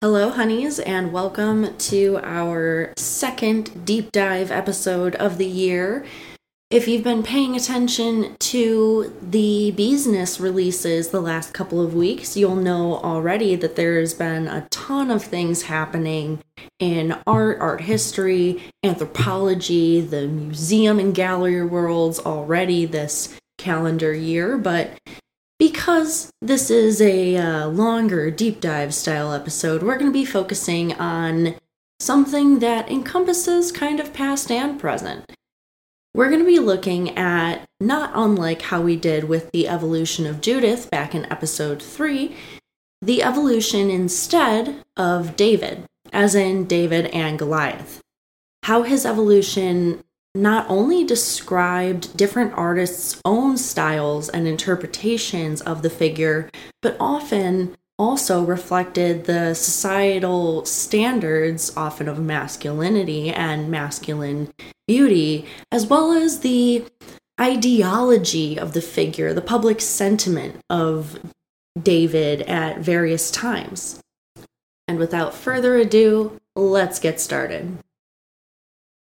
Hello, honeys, and welcome to our second deep dive episode of the year. If you've been paying attention to the business releases the last couple of weeks, you'll know already that there's been a ton of things happening in art, art history, anthropology, the museum and gallery worlds already this calendar year. But because this is a uh, longer deep dive style episode, we're going to be focusing on something that encompasses kind of past and present. We're going to be looking at, not unlike how we did with the evolution of Judith back in episode 3, the evolution instead of David, as in David and Goliath. How his evolution not only described different artists' own styles and interpretations of the figure, but often also reflected the societal standards, often of masculinity and masculine beauty, as well as the ideology of the figure, the public sentiment of David at various times. And without further ado, let's get started.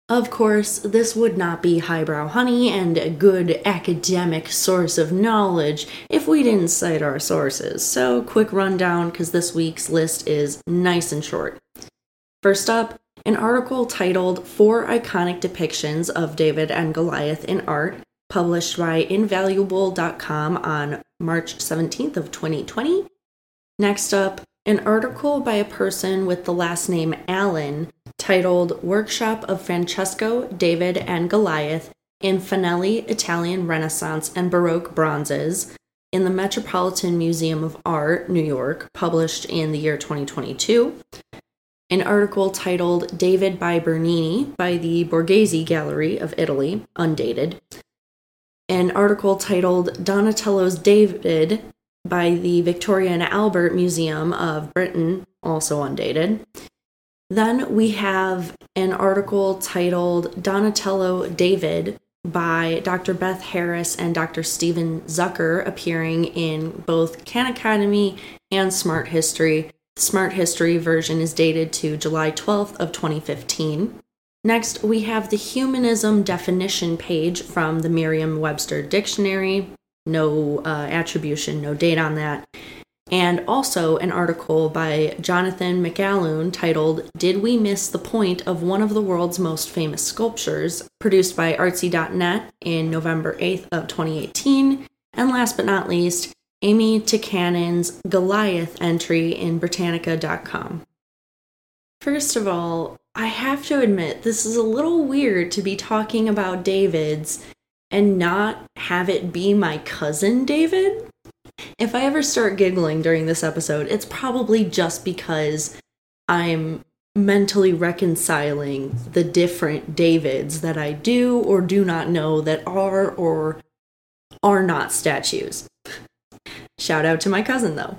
Of course, this would not be highbrow honey and a good academic source of knowledge if we didn't cite our sources. So, quick rundown because this week's list is nice and short. First up, an article titled Four Iconic Depictions of David and Goliath in Art, published by invaluable.com on March 17th of 2020. Next up, an article by a person with the last name Allen titled Workshop of Francesco, David, and Goliath in Fanelli Italian Renaissance and Baroque Bronzes in the Metropolitan Museum of Art, New York, published in the year 2022. An article titled David by Bernini by the Borghese Gallery of Italy, undated. An article titled Donatello's David by the Victoria and Albert Museum of Britain, also undated. Then we have an article titled Donatello David by Dr. Beth Harris and Dr. Stephen Zucker appearing in both Khan Academy and Smart History. The Smart History version is dated to July 12th of 2015. Next, we have the humanism definition page from the Merriam-Webster Dictionary. No uh, attribution, no date on that and also an article by Jonathan McAloon titled Did We Miss the Point of One of the World's Most Famous Sculptures, produced by artsy.net in November 8th of 2018. And last but not least, Amy Tikkanen's Goliath entry in Britannica.com. First of all, I have to admit, this is a little weird to be talking about David's and not have it be my cousin David. If I ever start giggling during this episode, it's probably just because I'm mentally reconciling the different Davids that I do or do not know that are or are not statues. Shout out to my cousin though.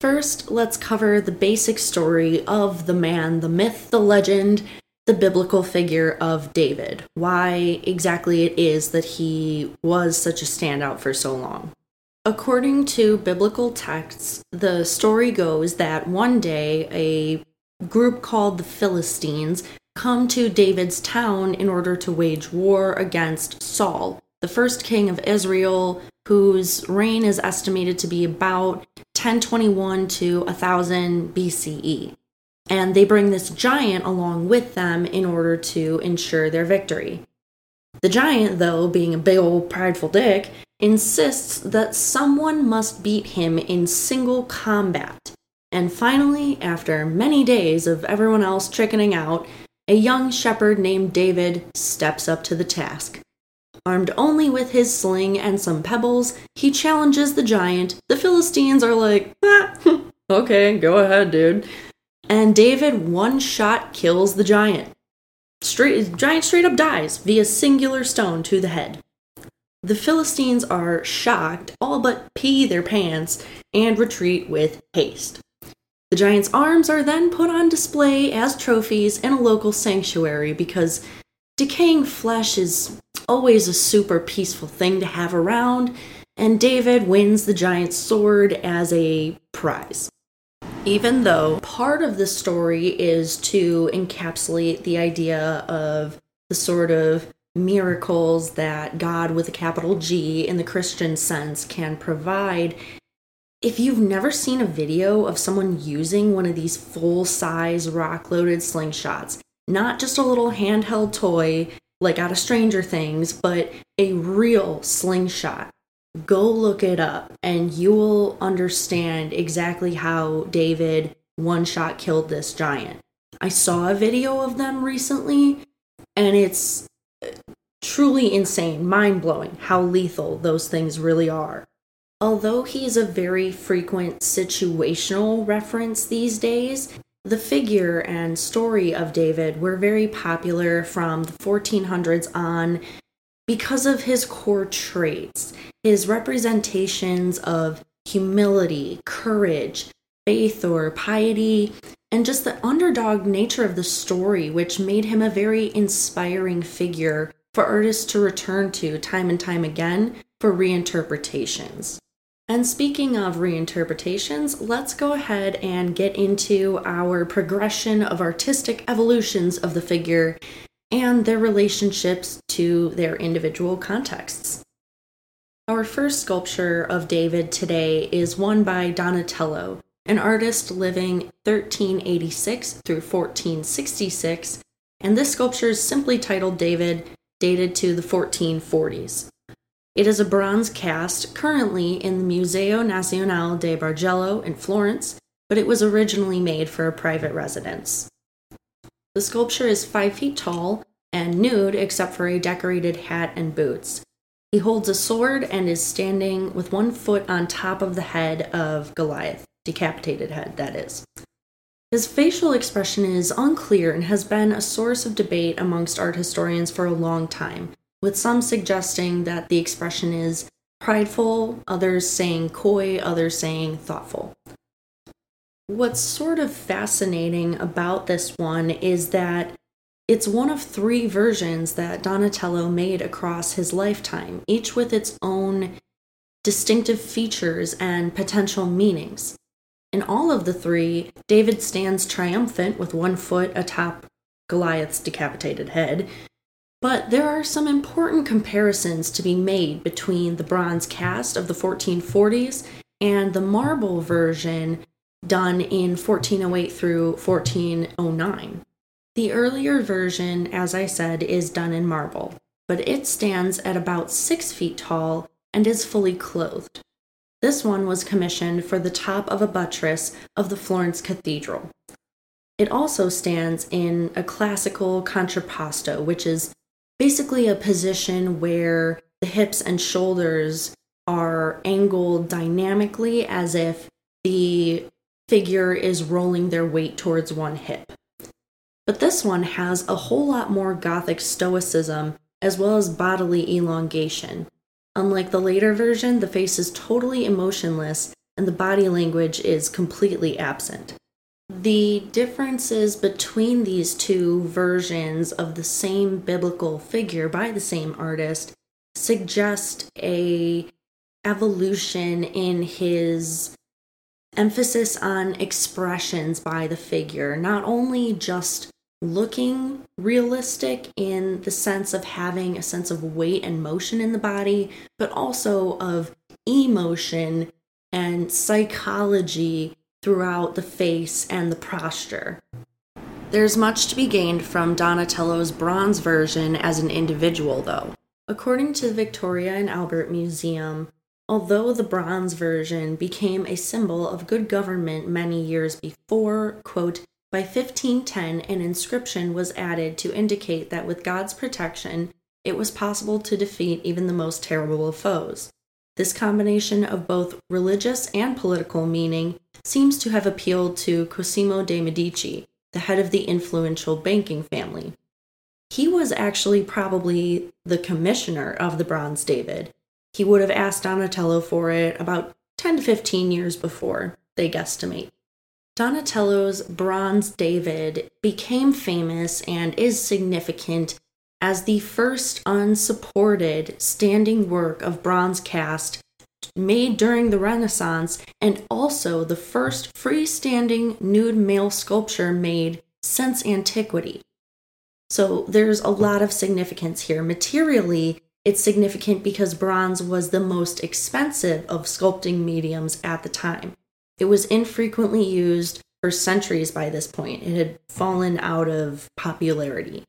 First, let's cover the basic story of the man, the myth, the legend, the biblical figure of David. Why exactly it is that he was such a standout for so long. According to biblical texts, the story goes that one day a group called the Philistines come to David's town in order to wage war against Saul, the first king of Israel, whose reign is estimated to be about 1021 to 1000 BCE. And they bring this giant along with them in order to ensure their victory. The giant, though, being a big old prideful dick, insists that someone must beat him in single combat. And finally, after many days of everyone else chickening out, a young shepherd named David steps up to the task. Armed only with his sling and some pebbles, he challenges the giant. The Philistines are like, ah, okay, go ahead, dude. And David one shot kills the giant. Straight, giant straight up dies via singular stone to the head. The Philistines are shocked, all but pee their pants, and retreat with haste. The giant's arms are then put on display as trophies in a local sanctuary because decaying flesh is always a super peaceful thing to have around, and David wins the giant's sword as a prize. even though part of the story is to encapsulate the idea of the sort of miracles that God with a capital G in the Christian sense can provide. If you've never seen a video of someone using one of these full size rock loaded slingshots, not just a little handheld toy like out of Stranger Things, but a real slingshot, go look it up and you will understand exactly how David one shot killed this giant. I saw a video of them recently and it's truly insane, mind blowing how lethal those things really are. Although he's a very frequent situational reference these days, the figure and story of David were very popular from the 1400s on because of his core traits, his representations of humility, courage, faith, or piety, and just the underdog nature of the story, which made him a very inspiring figure for artists to return to time and time again for reinterpretations. And speaking of reinterpretations, let's go ahead and get into our progression of artistic evolutions of the figure and their relationships to their individual contexts. Our first sculpture of David today is one by Donatello, an artist living 1386 through 1466, and this sculpture is simply titled David, dated to the 1440s. It is a bronze cast currently in the Museo Nazionale de Bargello in Florence, but it was originally made for a private residence. The sculpture is 5 feet tall and nude except for a decorated hat and boots. He holds a sword and is standing with one foot on top of the head of Goliath, decapitated head, that is. His facial expression is unclear and has been a source of debate amongst art historians for a long time, with some suggesting that the expression is prideful, others saying coy, others saying thoughtful. What's sort of fascinating about this one is that it's one of three versions that Donatello made across his lifetime, each with its own distinctive features and potential meanings. In all of the three, David stands triumphant with one foot atop Goliath's decapitated head, but there are some important comparisons to be made between the bronze cast of the 1440s and the marble version done in 1408 through 1409. The earlier version, as I said, is done in marble, but it stands at about six feet tall and is fully clothed. This one was commissioned for the top of a buttress of the Florence Cathedral. It also stands in a classical contrapposto, which is basically a position where the hips and shoulders are angled dynamically as if the figure is rolling their weight towards one hip. But this one has a whole lot more Gothic stoicism as well as bodily elongation. Unlike the later version, the face is totally emotionless and the body language is completely absent. The differences between these two versions of the same biblical figure by the same artist suggest a evolution in his emphasis on expressions by the figure, not only just looking realistic in the sense of having a sense of weight and motion in the body, but also of emotion and psychology throughout the face and the posture. There's much to be gained from Donatello's bronze version as an individual, though. According to the Victoria and Albert Museum, although the bronze version became a symbol of good government many years before, quote, by 1510, an inscription was added to indicate that with God's protection, it was possible to defeat even the most terrible of foes. This combination of both religious and political meaning seems to have appealed to Cosimo de' Medici, the head of the influential banking family. He was actually probably the commissioner of the Bronze David. He would have asked Donatello for it about 10 to 15 years before, they guesstimate. Donatello's Bronze David became famous and is significant as the first unsupported standing work of bronze cast made during the Renaissance and also the first freestanding nude male sculpture made since antiquity. So there's a lot of significance here. Materially, it's significant because bronze was the most expensive of sculpting mediums at the time. It was infrequently used for centuries by this point. It had fallen out of popularity.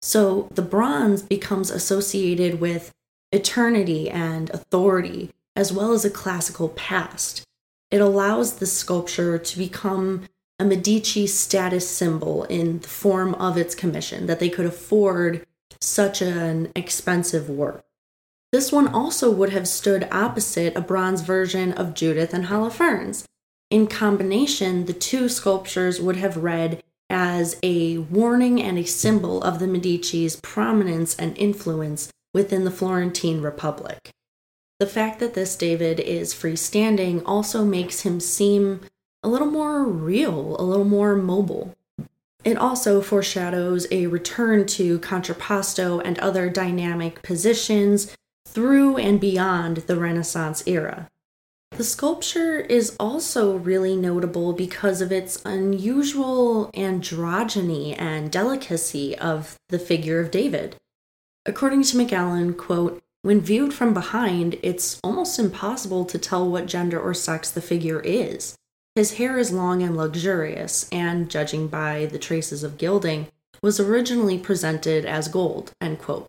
So the bronze becomes associated with eternity and authority, as well as a classical past. It allows the sculpture to become a Medici status symbol in the form of its commission, that they could afford such an expensive work. This one also would have stood opposite a bronze version of Judith and Holofernes. In combination, the two sculptures would have read as a warning and a symbol of the Medici's prominence and influence within the Florentine Republic. The fact that this David is freestanding also makes him seem a little more real, a little more mobile. It also foreshadows a return to contrapposto and other dynamic positions through and beyond the Renaissance era. The sculpture is also really notable because of its unusual androgyny and delicacy of the figure of David. According to McAloon, quote, when viewed from behind, it's almost impossible to tell what gender or sex the figure is. His hair is long and luxurious, and judging by the traces of gilding, was originally presented as gold. End quote.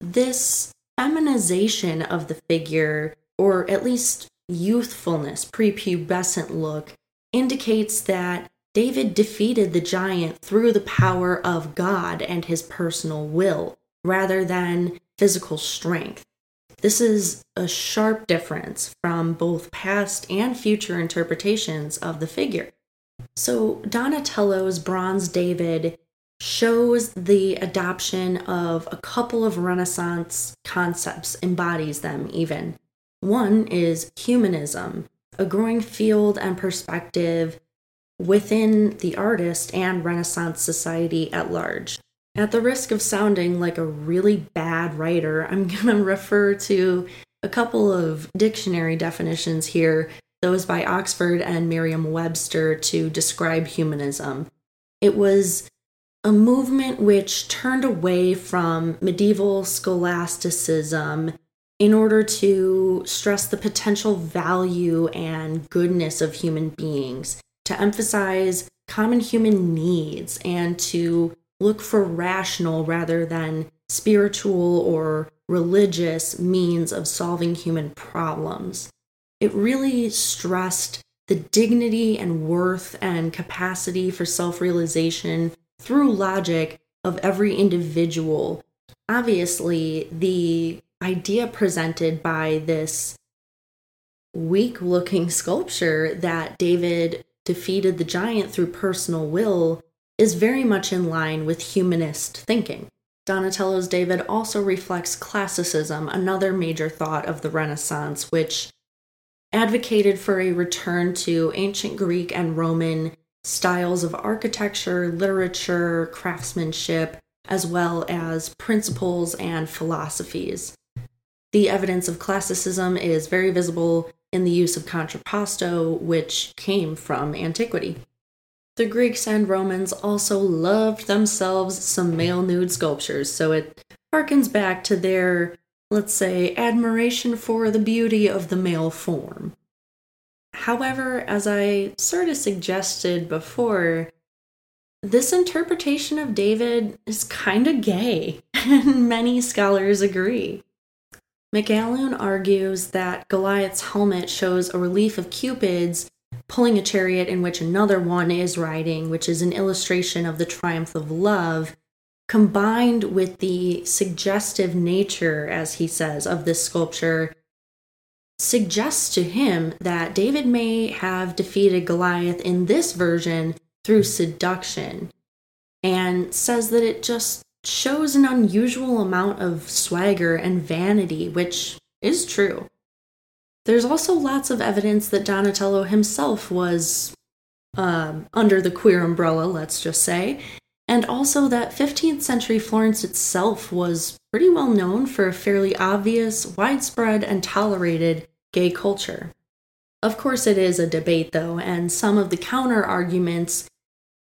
This feminization of the figure, or at least youthfulness, prepubescent look, indicates that David defeated the giant through the power of God and his personal will, rather than physical strength. This is a sharp difference from both past and future interpretations of the figure. So, Donatello's Bronze David shows the adoption of a couple of Renaissance concepts, embodies them even. One is humanism, a growing field and perspective within the artist and Renaissance society at large. At the risk of sounding like a really bad writer, I'm going to refer to a couple of dictionary definitions here, those by Oxford and Merriam Webster, to describe humanism. It was a movement which turned away from medieval scholasticism in order to stress the potential value and goodness of human beings, to emphasize common human needs, and to look for rational rather than spiritual or religious means of solving human problems. It really stressed the dignity and worth and capacity for self realization through logic of every individual. Obviously, the idea presented by this weak looking sculpture that David defeated the giant through personal will is very much in line with humanist thinking. Donatello's David also reflects classicism, another major thought of the Renaissance, which advocated for a return to ancient Greek and Roman styles of architecture, literature, craftsmanship, as well as principles and philosophies. The evidence of classicism is very visible in the use of contrapposto, which came from antiquity. The Greeks and Romans also loved themselves some male nude sculptures, so it harkens back to their, let's say, admiration for the beauty of the male form. However, as I sort of suggested before, this interpretation of David is kind of gay, and many scholars agree. McAloon argues that Goliath's helmet shows a relief of Cupid's pulling a chariot in which another one is riding, which is an illustration of the triumph of love, combined with the suggestive nature, as he says, of this sculpture, suggests to him that David may have defeated Goliath in this version through seduction, and says that it just shows an unusual amount of swagger and vanity, which is true. There's also lots of evidence that Donatello himself was um, under the queer umbrella, let's just say, and also that 15th century Florence itself was pretty well known for a fairly obvious, widespread, and tolerated gay culture. Of course, it is a debate, though, and some of the counter arguments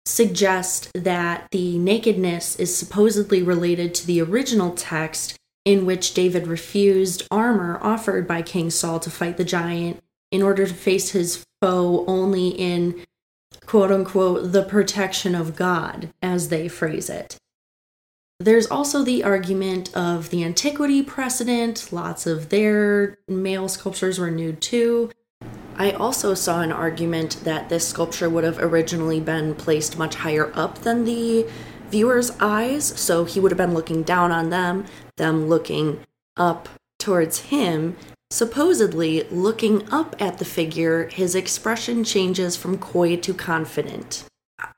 suggest that the nakedness is supposedly related to the original text in which David refused armor offered by King Saul to fight the giant in order to face his foe only in quote unquote the protection of God, as they phrase it. There's also the argument of the antiquity precedent. Lots of their male sculptures were nude too. I also saw an argument that this sculpture would have originally been placed much higher up than the viewer's eyes, so he would have been looking down on them, them looking up towards him. Supposedly, looking up at the figure, his expression changes from coy to confident.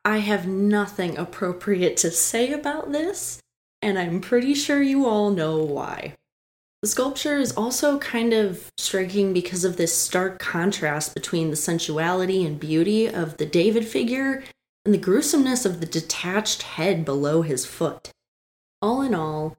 I have nothing appropriate to say about this, and I'm pretty sure you all know why. The sculpture is also kind of striking because of this stark contrast between the sensuality and beauty of the David figure and the gruesomeness of the detached head below his foot. All in all,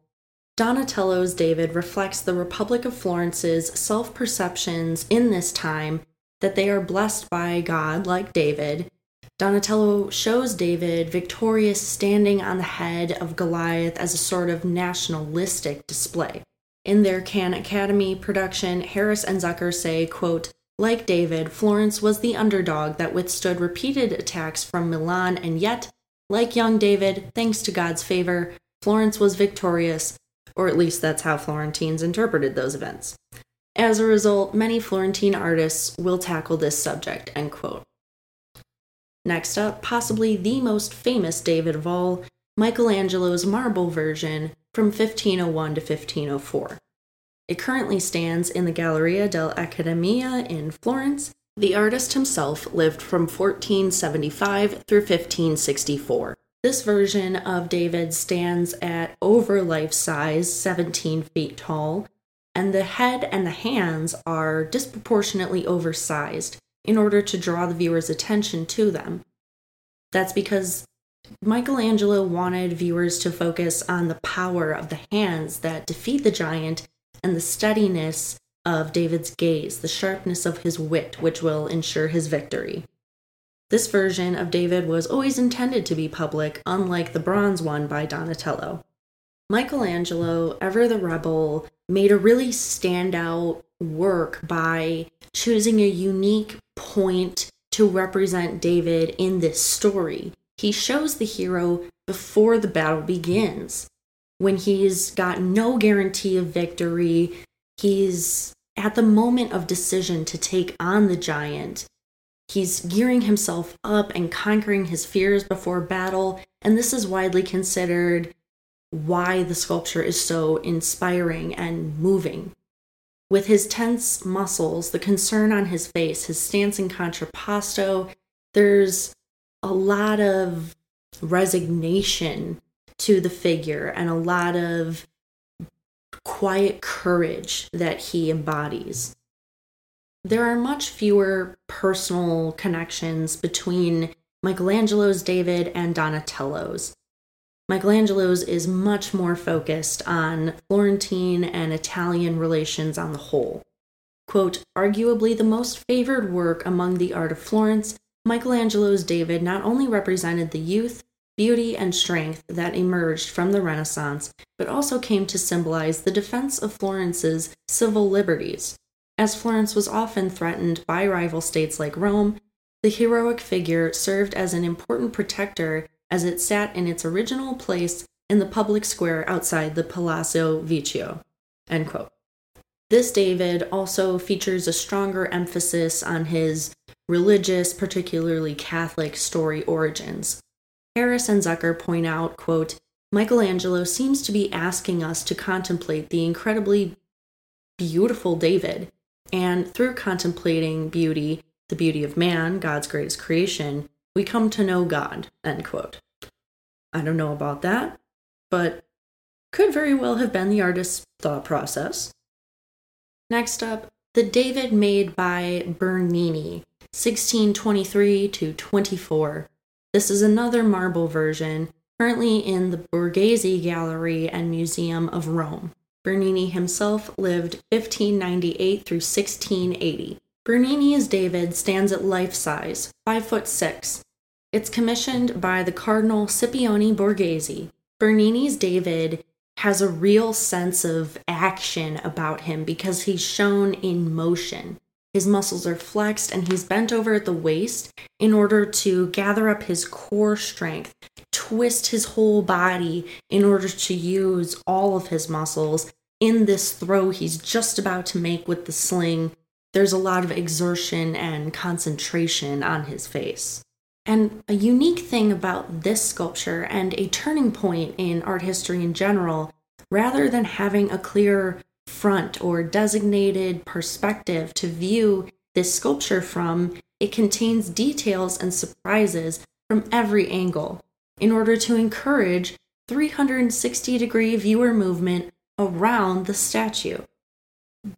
Donatello's David reflects the Republic of Florence's self perceptions in this time that they are blessed by God like David. Donatello shows David victorious standing on the head of Goliath as a sort of nationalistic display. In their Khan Academy production, Harris and Zucker say, quote, like David, Florence was the underdog that withstood repeated attacks from Milan, and yet, like young David, thanks to God's favor, Florence was victorious, or at least that's how Florentines interpreted those events. As a result, many Florentine artists will tackle this subject. End quote. Next up, possibly the most famous David of all, Michelangelo's marble version from 1501 to 1504. It currently stands in the Galleria dell'Accademia in Florence. The artist himself lived from 1475 through 1564. This version of David stands at over life size, 17 feet tall, and the head and the hands are disproportionately oversized in order to draw the viewer's attention to them. That's because Michelangelo wanted viewers to focus on the power of the hands that defeat the giant and the steadiness of David's gaze, the sharpness of his wit, which will ensure his victory. This version of David was always intended to be public, unlike the bronze one by Donatello. Michelangelo, ever the rebel, made a really standout work by choosing a unique point to represent David in this story. He shows the hero before the battle begins when he's got no guarantee of victory. He's at the moment of decision to take on the giant. He's gearing himself up and conquering his fears before battle, and this is widely considered why the sculpture is so inspiring and moving. With his tense muscles, the concern on his face, his stance in contrapposto, there's a lot of resignation to the figure and a lot of quiet courage that he embodies. There are much fewer personal connections between Michelangelo's David and Donatello's. Michelangelo's is much more focused on Florentine and Italian relations on the whole. Quote, arguably the most favored work among the art of Florence, Michelangelo's David not only represented the youth, beauty, and strength that emerged from the Renaissance, but also came to symbolize the defense of Florence's civil liberties. As Florence was often threatened by rival states like Rome, the heroic figure served as an important protector as it sat in its original place in the public square outside the Palazzo Vecchio. This David also features a stronger emphasis on his religious, particularly Catholic, story origins. Harris and Zucker point out, quote, Michelangelo seems to be asking us to contemplate the incredibly beautiful David, and through contemplating beauty, the beauty of man, God's greatest creation, we come to know God, end quote. I don't know about that, but could very well have been the artist's thought process. Next up, the David made by Bernini, 1623 to 24. This is another marble version, currently in the Borghese Gallery and Museum of Rome. Bernini himself lived 1598 through 1680. Bernini's David stands at life size, 5 foot 6. It's commissioned by the Cardinal Scipione Borghese. Bernini's David has a real sense of action about him because he's shown in motion. His muscles are flexed and he's bent over at the waist in order to gather up his core strength, twist his whole body in order to use all of his muscles in this throw he's just about to make with the sling. There's a lot of exertion and concentration on his face. And a unique thing about this sculpture and a turning point in art history in general, rather than having a clear front or designated perspective to view this sculpture from, it contains details and surprises from every angle in order to encourage 360 degree viewer movement around the statue.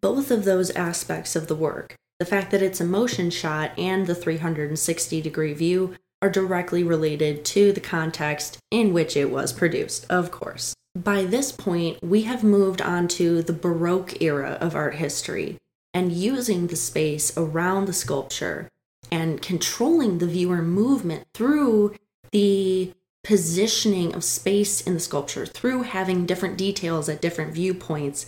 Both of those aspects of the work, the fact that it's a motion shot and the 360 degree view, are directly related to the context in which it was produced, of course. By this point, we have moved on to the Baroque era of art history and using the space around the sculpture and controlling the viewer movement through the positioning of space in the sculpture, through having different details at different viewpoints.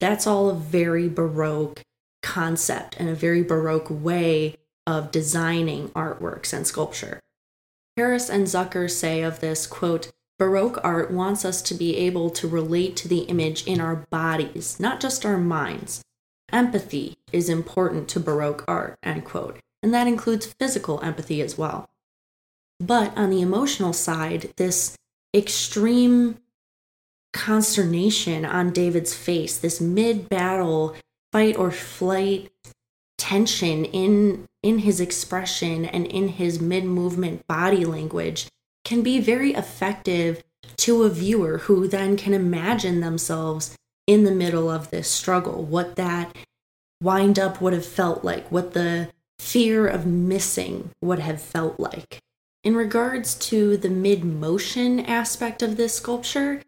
That's all a very Baroque concept and a very Baroque way of designing artworks and sculpture. Harris and Zucker say of this quote, Baroque art wants us to be able to relate to the image in our bodies, not just our minds. Empathy is important to Baroque art, end quote, and that includes physical empathy as well. But on the emotional side, this extreme consternation on David's face, this mid battle fight or flight tension in in his expression and in his mid movement body language can be very effective to a viewer who then can imagine themselves in the middle of this struggle, what that wind up would have felt like, what the fear of missing would have felt like. In regards to the mid motion aspect of this sculpture,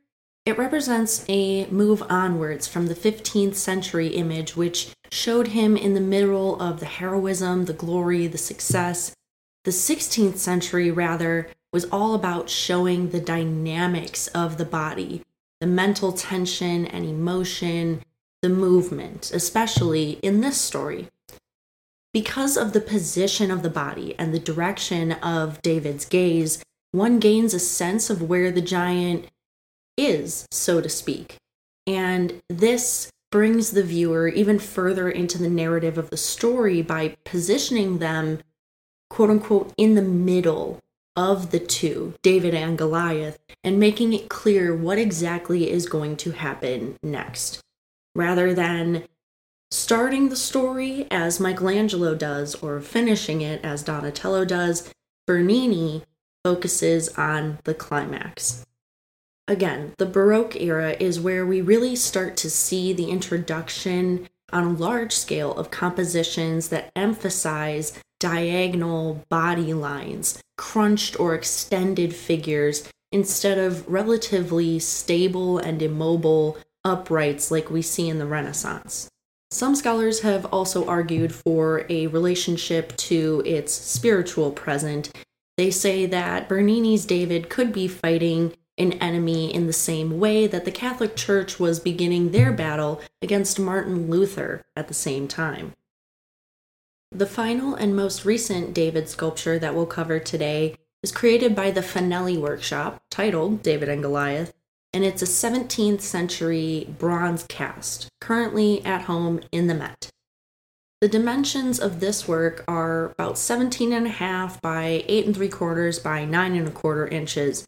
it represents a move onwards from the 15th century image, which showed him in the middle of the heroism, the glory, the success. The 16th century, rather, was all about showing the dynamics of the body, the mental tension and emotion, the movement, especially in this story. Because of the position of the body and the direction of David's gaze, one gains a sense of where the giant is, so to speak. And this brings the viewer even further into the narrative of the story by positioning them, quote unquote, in the middle of the two, David and Goliath, and making it clear what exactly is going to happen next. Rather than starting the story as Michelangelo does or finishing it as Donatello does, Bernini focuses on the climax. Again, the Baroque era is where we really start to see the introduction on a large scale of compositions that emphasize diagonal body lines, crunched or extended figures, instead of relatively stable and immobile uprights like we see in the Renaissance. Some scholars have also argued for a relationship to its spiritual present. They say that Bernini's David could be fighting an enemy in the same way that the Catholic Church was beginning their battle against Martin Luther at the same time. The final and most recent David sculpture that we'll cover today is created by the Fanelli Workshop, titled David and Goliath, and it's a 17th century bronze cast, currently at home in the Met. The dimensions of this work are about 17 and a half by 8 and 3 quarters by 9 and a quarter inches,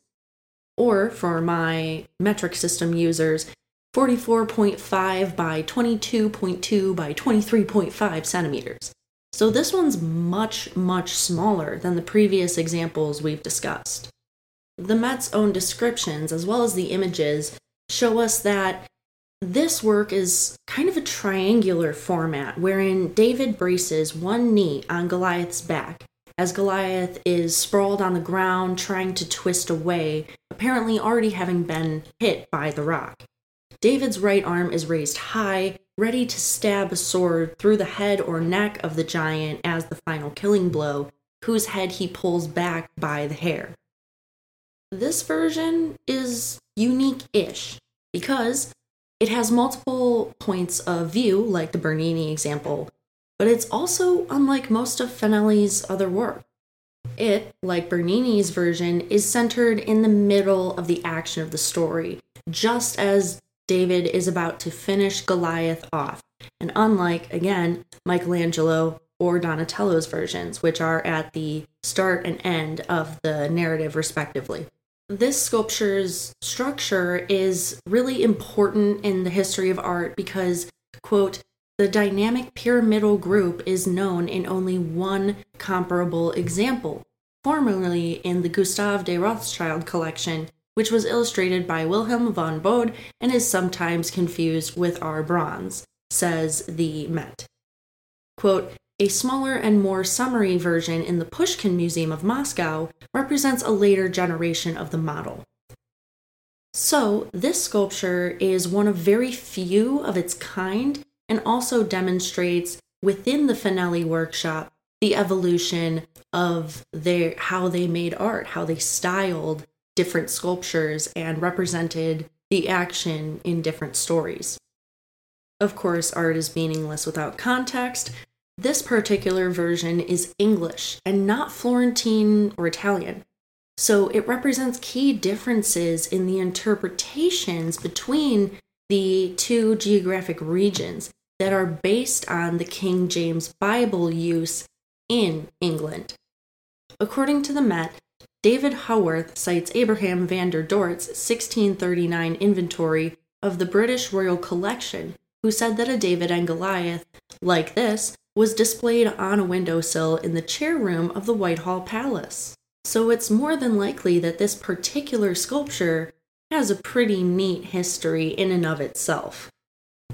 or for my metric system users, 44.5 by 22.2 by 23.5 centimeters. So this one's much, much smaller than the previous examples we've discussed. The Met's own descriptions, as well as the images, show us that this work is kind of a triangular format wherein David braces one knee on Goliath's back as Goliath is sprawled on the ground trying to twist away, apparently already having been hit by the rock. David's right arm is raised high, ready to stab a sword through the head or neck of the giant as the final killing blow, whose head he pulls back by the hair. This version is unique ish because it has multiple points of view, like the Bernini example, but it's also unlike most of Fanelli's other work. It, like Bernini's version, is centered in the middle of the action of the story, just as David is about to finish Goliath off, and unlike, again, Michelangelo or Donatello's versions, which are at the start and end of the narrative, respectively. This sculpture's structure is really important in the history of art because, quote, the dynamic pyramidal group is known in only one comparable example, formerly in the Gustave de Rothschild collection, which was illustrated by Wilhelm von Bode and is sometimes confused with our bronze, says the Met. Quote, a smaller and more summary version in the Pushkin Museum of Moscow represents a later generation of the model. So, this sculpture is one of very few of its kind and also demonstrates within the Fanelli workshop the evolution of their how they made art, how they styled different sculptures and represented the action in different stories. Of course, art is meaningless without context. This particular version is English and not Florentine or Italian. So it represents key differences in the interpretations between the two geographic regions that are based on the King James Bible use in England. According to the Met, David Haworth cites Abraham van der Doort's 1639 inventory of the British Royal Collection, who said that a David and Goliath, like this, was displayed on a windowsill in the chair room of the Whitehall Palace. So it's more than likely that this particular sculpture has a pretty neat history in and of itself.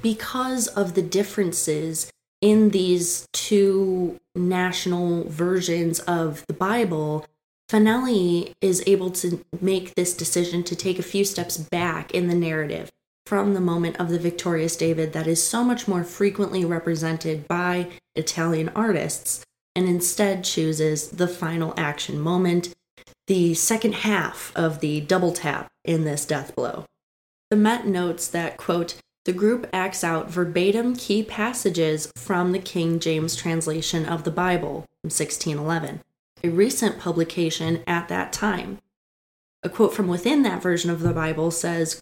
Because of the differences in these two national versions of the Bible, Fanelli is able to make this decision to take a few steps back in the narrative from the moment of the victorious David that is so much more frequently represented by Italian artists, and instead chooses the final action moment, the second half of the double tap in this death blow. The Met notes that, quote, the group acts out verbatim key passages from the King James translation of the Bible from 1611 a recent publication at that time. A quote from within that version of the Bible says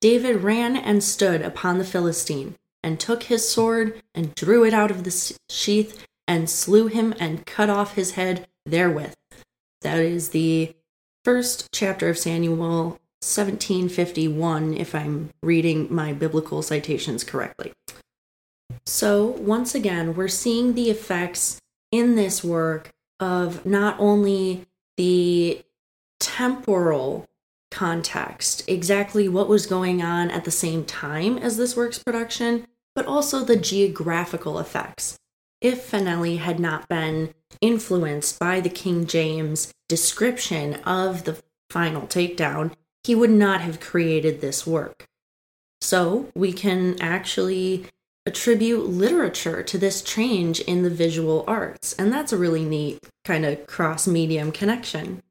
David ran and stood upon the Philistine, and took his sword, and drew it out of the sheath, and slew him, and cut off his head therewith. That is the first chapter of Samuel 1751, if I'm reading my biblical citations correctly. So, once again, we're seeing the effects in this work of not only the temporal context, exactly what was going on at the same time as this work's production, but also the geographical effects. If Fanelli had not been influenced by the King James description of the final takedown, he would not have created this work. So we can actually attribute literature to this change in the visual arts, and that's a really neat kind of cross medium connection.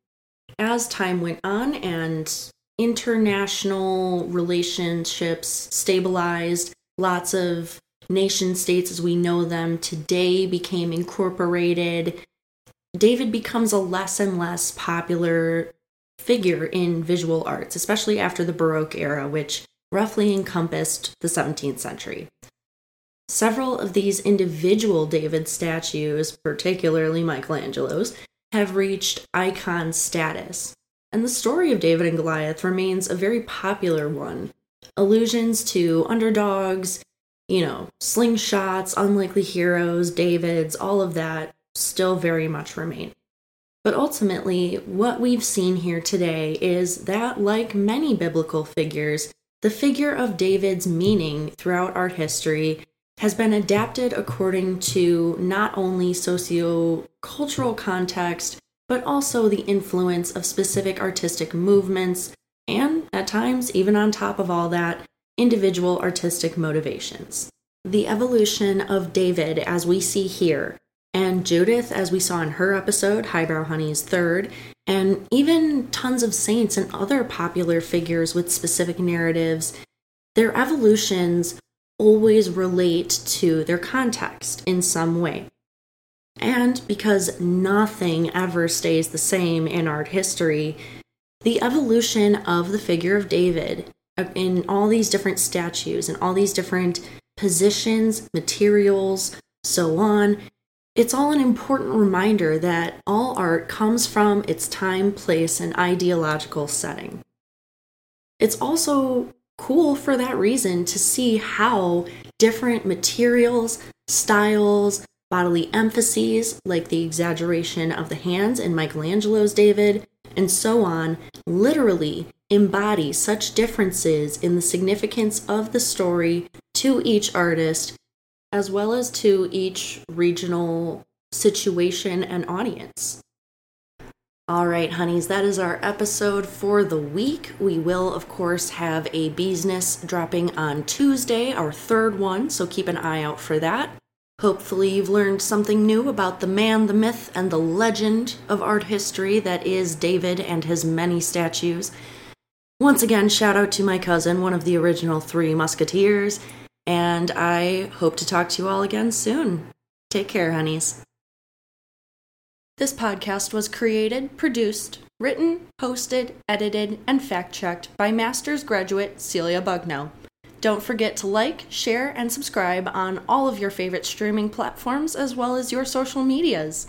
As time went on and international relationships stabilized, lots of nation states as we know them today became incorporated. David becomes a less and less popular figure in visual arts, especially after the Baroque era, which roughly encompassed the 17th century. Several of these individual David statues, particularly Michelangelo's, have reached icon status. And the story of David and Goliath remains a very popular one. Allusions to underdogs, you know, slingshots, unlikely heroes, Davids, all of that still very much remain. But ultimately, what we've seen here today is that, like many biblical figures, the figure of David's meaning throughout our history has been adapted according to not only socio-cultural context, but also the influence of specific artistic movements, and at times, even on top of all that, individual artistic motivations. The evolution of David, as we see here, and Judith, as we saw in her episode, Highbrow Honey's third, and even tons of saints and other popular figures with specific narratives, their evolutions always relate to their context in some way. And because nothing ever stays the same in art history, the evolution of the figure of David in all these different statues and all these different positions, materials, so on, it's all an important reminder that all art comes from its time, place, and ideological setting. It's also cool for that reason to see how different materials, styles, bodily emphases, like the exaggeration of the hands in Michelangelo's David, and so on, literally embody such differences in the significance of the story to each artist as well as to each regional situation and audience. All right, honeys, that is our episode for the week. We will, of course, have a business dropping on Tuesday, our third one, so keep an eye out for that. Hopefully, you've learned something new about the man, the myth, and the legend of art history that is David and his many statues. Once again, shout out to my cousin, one of the original three Musketeers, and I hope to talk to you all again soon. Take care, honeys. This podcast was created, produced, written, hosted, edited, and fact checked by master's graduate Celia Bugno. Don't forget to like, share, and subscribe on all of your favorite streaming platforms as well as your social medias.